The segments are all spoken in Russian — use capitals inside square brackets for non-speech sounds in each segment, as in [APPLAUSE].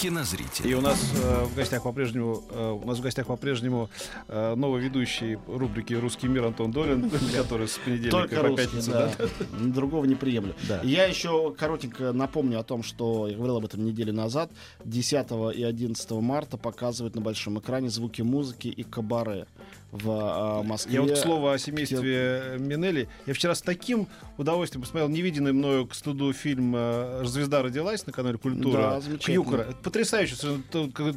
кинозрителя. И у нас э, в гостях по-прежнему э, у нас в гостях по-прежнему э, новый ведущий рубрики «Русский мир» Антон Долин, [LAUGHS] который с понедельника Только по русский, пятницу. да. да. [LAUGHS] Другого не приемлю. Да. Я еще коротенько напомню о том, что я говорил об этом неделю назад. 10 и 11 марта показывают на большом экране звуки музыки и кабаре в а, Москве. Я вот к слову о семействе Минелли. Я вчера с таким удовольствием посмотрел невиденный мною к студу фильм э, «Звезда родилась» на канале Да, «Культура». замечательно. Кьюкора. Это потрясающе,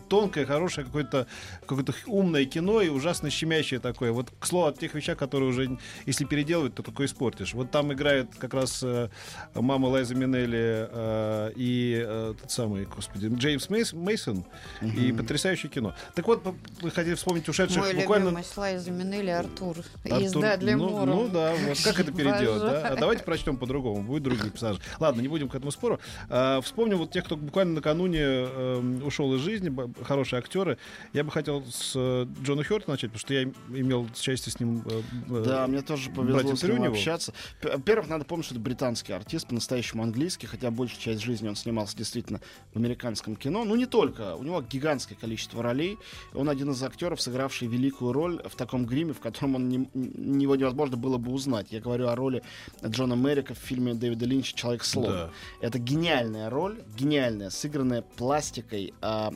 тонкое, хорошее, какое-то какое умное кино и ужасно щемящее такое. Вот к слову о тех вещах, которые уже, если переделывать, то такое испортишь. Вот там играет как раз э, мама Лайза Минелли э, и э, тот самый, господи, Джеймс Мейс- Мейсон. И потрясающее кино. Так вот, вы хотели вспомнить ушедших Мой буквально... любимый слайд заменили Артур. Артур, Езда для ну, Мура. ну да, вот как это переделать, да? А давайте прочтем по-другому, будет другие персонажи. Ладно, не будем к этому спору. А, вспомним вот тех, кто буквально накануне э, ушел из жизни, б- хорошие актеры. Я бы хотел с э, Джона Хёрта начать, потому что я им- имел счастье с ним э, э, Да, мне тоже повезло с ним общаться. Во-первых, надо помнить, что это британский артист, по-настоящему английский, хотя большую часть жизни он снимался действительно в американском кино. Ну, не только. У него гигантское количество ролей. Он один из актеров, сыгравший великую роль в таком гриме, в котором он не, не- его невозможно было бы узнать. Я говорю о роли Джона Мерика в фильме Дэвида Линча «Человек слон». Да. Это гениальная роль, гениальная, сыгранная пластикой, а,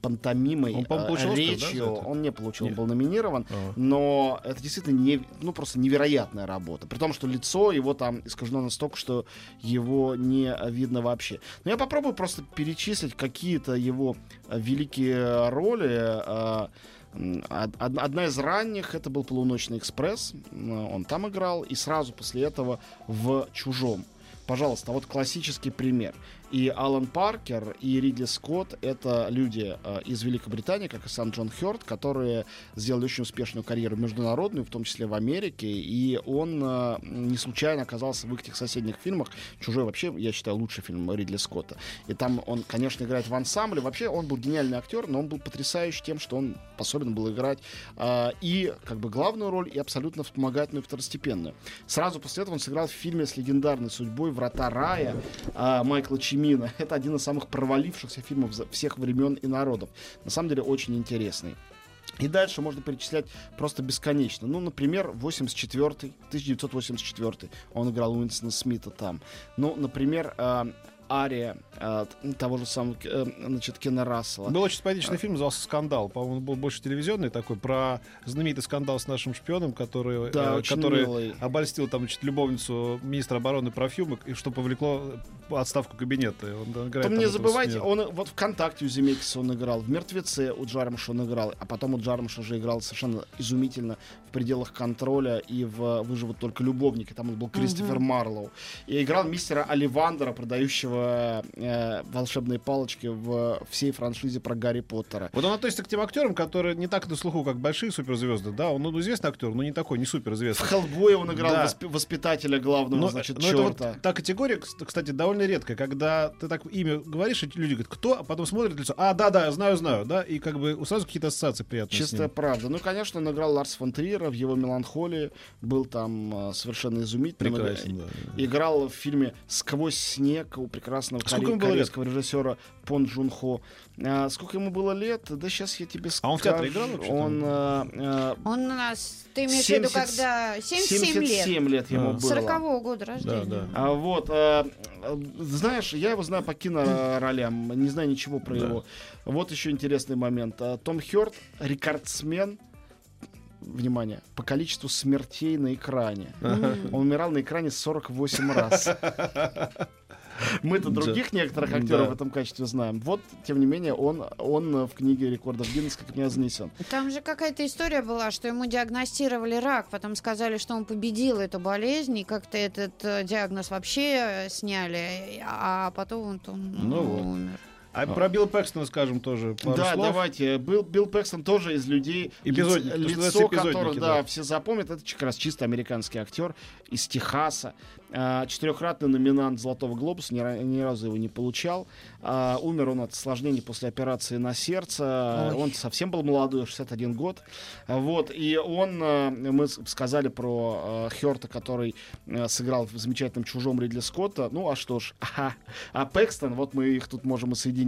пантомимой, Он, а, получил «Оскар», да, речью. он не получил, он Нет. был номинирован. А. Но это действительно не, ну, просто невероятная работа. При том, что лицо его там искажено настолько, что его не видно вообще. Но я попробую просто перечислить какие-то его э, великие роли. Э, Одна из ранних это был «Полуночный экспресс». М, Он там играл. И сразу после этого в «Чужом». Пожалуйста, вот классический пример. И Алан Паркер, и Ридли Скотт — это люди э, из Великобритании, как и сам Джон Хёрд, которые сделали очень успешную карьеру международную, в том числе в Америке. И он э, не случайно оказался в их этих соседних фильмах. «Чужой» вообще, я считаю, лучший фильм Ридли Скотта. И там он, конечно, играет в ансамбле. Вообще, он был гениальный актер, но он был потрясающий тем, что он способен был играть э, и как бы главную роль, и абсолютно вспомогательную второстепенную. Сразу после этого он сыграл в фильме с легендарной судьбой «Врата рая» а, Майкла Чимина. [LAUGHS] Это один из самых провалившихся фильмов всех времен и народов. На самом деле очень интересный. И дальше можно перечислять просто бесконечно. Ну, например, 84 1984 он играл Уинстона Смита там. Ну, например, э, Ария э, того же самого э, значит, Кена Рассела. Был очень симпатичный фильм, назывался «Скандал». По-моему, он был больше телевизионный такой, про знаменитый скандал с нашим шпионом, который, Да, э, который милый. обольстил там, значит, любовницу министра обороны Парфюмок, и что повлекло отставку кабинета. Он играет там не забывайте, он вот ВКонтакте у Земекиса он играл, в Мертвеце у Джармуша он играл, а потом у Джармуша же играл совершенно изумительно в пределах контроля и в «Выживут только любовники», там он был Кристофер Марлоу. И играл мистера Оливандера, продающего э, волшебные палочки в всей франшизе про Гарри Поттера. Вот он относится к тем актерам, которые не так на слуху, как большие суперзвезды. Да, он ну, известный актер, но не такой, не В суперизвестный. Хеллбое он играл Да. восп- воспитателя главного, Но, значит, но это вот черта. та категория, кс- кстати, довольно редкая, когда ты так имя говоришь, и люди говорят, кто, а потом смотрят лицо, а, да-да, знаю, знаю, да, и как бы сразу какие-то ассоциации приятные Чистая правда. Ну, конечно, он играл Ларс фон Триера в его «Меланхолии». Был там э, совершенно изумительным. Прекрасен, да. Играл в фильме «Сквозь снег» у прекрасного Сколько коре- ему было лет? корейского режиссера Пон Джун Хо. А, сколько ему было лет? Да сейчас я тебе скажу. А он в театре играл вообще-то? Он э, э, Он у нас, ты имеешь в виду, 70 когда 77 лет. 77 лет ему А. было. 40 года рождения. Да, да. А вот, э, знаешь, я его знаю по киноролям, не знаю ничего про Да. его. Вот еще интересный момент. А, Том Хёрд рекордсмен, внимание, по количеству смертей на экране. Он умирал на экране 48 раз. [LAUGHS] [LAUGHS] Мы-то других некоторых актеров в этом качестве знаем. Вот, тем не менее, он, он э, в книге рекордов Гиннесса как меня занесен. Там же какая-то история была, что ему диагностировали рак, потом сказали, что он победил эту болезнь, и как-то этот э, диагноз вообще э, сняли, а потом он, он Ну вот. Умер. А про Билла Пэкстона скажем тоже пару да, слов. давайте. Был, Билл Пэкстон тоже из людей, Эпизодник, лицо, эпизодники, да, да. все запомнят. Это как раз чисто американский актер из Техаса. А, Четырехкратный номинант Золотого глобуса, ни, ни разу его не получал. А, Умер он от осложнений после операции на сердце. Ой. Он совсем был молодой, 61 год. А, Вот, и он, а, мы сказали про а, Хёрта, который а, сыграл в замечательном «Чужом» Ридли Скотта. Ну, а что ж, ага. [LAUGHS] А Пэкстон, вот мы их тут можем и соединить,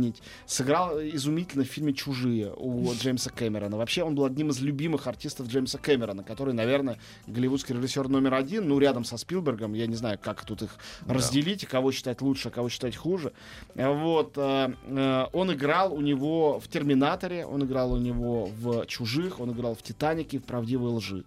сыграл изумительно в фильме «Чужие» у Джеймса Кэмерона. Вообще, он был одним из любимых артистов Джеймса Кэмерона, который, наверное, голливудский режиссер номер один, ну, рядом со Спилбергом. Я не знаю, как тут их разделить, и кого считать лучше, а кого считать хуже. Вот. э, э, Он играл у него в «Терминаторе», он играл у него в «Чужих», он играл в «Титанике», в «Правдивой лжи».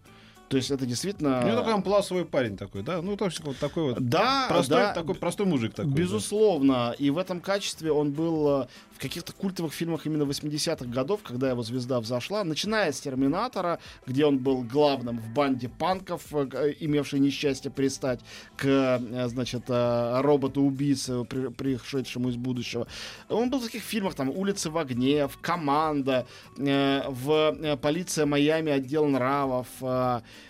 То есть это действительно... У него такой амплуасовый парень такой, да? Ну, то есть вот такой вот Да, простой, да, такой простой мужик такой. да. Безусловно. И в этом качестве он был э, в каких-то культовых фильмах именно 80-х годов, когда его звезда взошла. Начиная с «Терминатора», где он был главным в банде панков, э, э, имевшей несчастье пристать к, значит, роботу-убийце, при- пришедшему из будущего. Он был в таких фильмах, там, «Улицы в огне», в «Команда», в «Полиция Майами», «Отдел нравов»,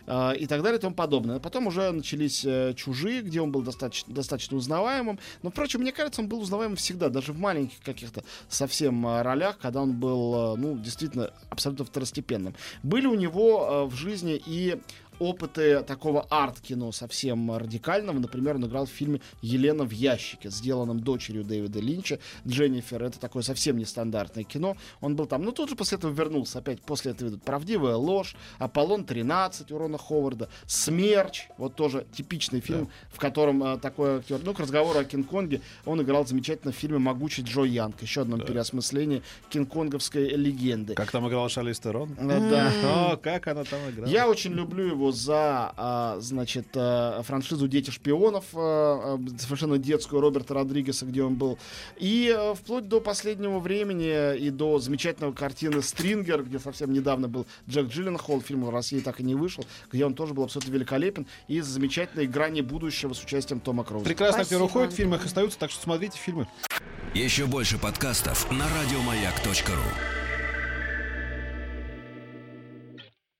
э, и так далее и тому подобное. Потом уже начались э, «Чужие», где он был достаточно, достаточно узнаваемым. Но, впрочем, мне кажется, он был узнаваемым всегда, даже в маленьких каких-то совсем э, ролях, когда он был, э, ну, действительно, абсолютно второстепенным. Были у него э, в жизни и опыты такого арт-кино совсем радикального. Например, он играл в фильме «Елена в ящике», сделанном дочерью Дэвида Линча, Дженнифер. Это такое совсем нестандартное кино. Он был там, ну тут же после этого вернулся. Опять после этого идут «Правдивая ложь», «Аполлон-13» у Рона Ховарда, «Смерч», вот тоже типичный фильм, в котором э, такой актер, ну, к разговору о Кинг-Конге, он играл замечательно в фильме «Могучий Джо Янг», еще одном переосмыслении кинг-конговской легенды. Как там играл Шарли Стерон? Э, Да. О, как она там играла. Я очень люблю его за, а, значит, а, франшизу «Дети шпионов», а, а, совершенно детскую Роберта Родригеса, где он был. И вплоть до последнего времени и до замечательного картины «Стрингер», где совсем недавно был Джек Джилленхол, фильм в России так и не вышел, где он тоже был абсолютно великолепен, и за замечательной «Грани будущего» с участием Тома Круза. Прекрасно Спасибо, актер уходит, в фильмах остаются, так что смотрите фильмы. Еще больше подкастов на радиомаяк.ру.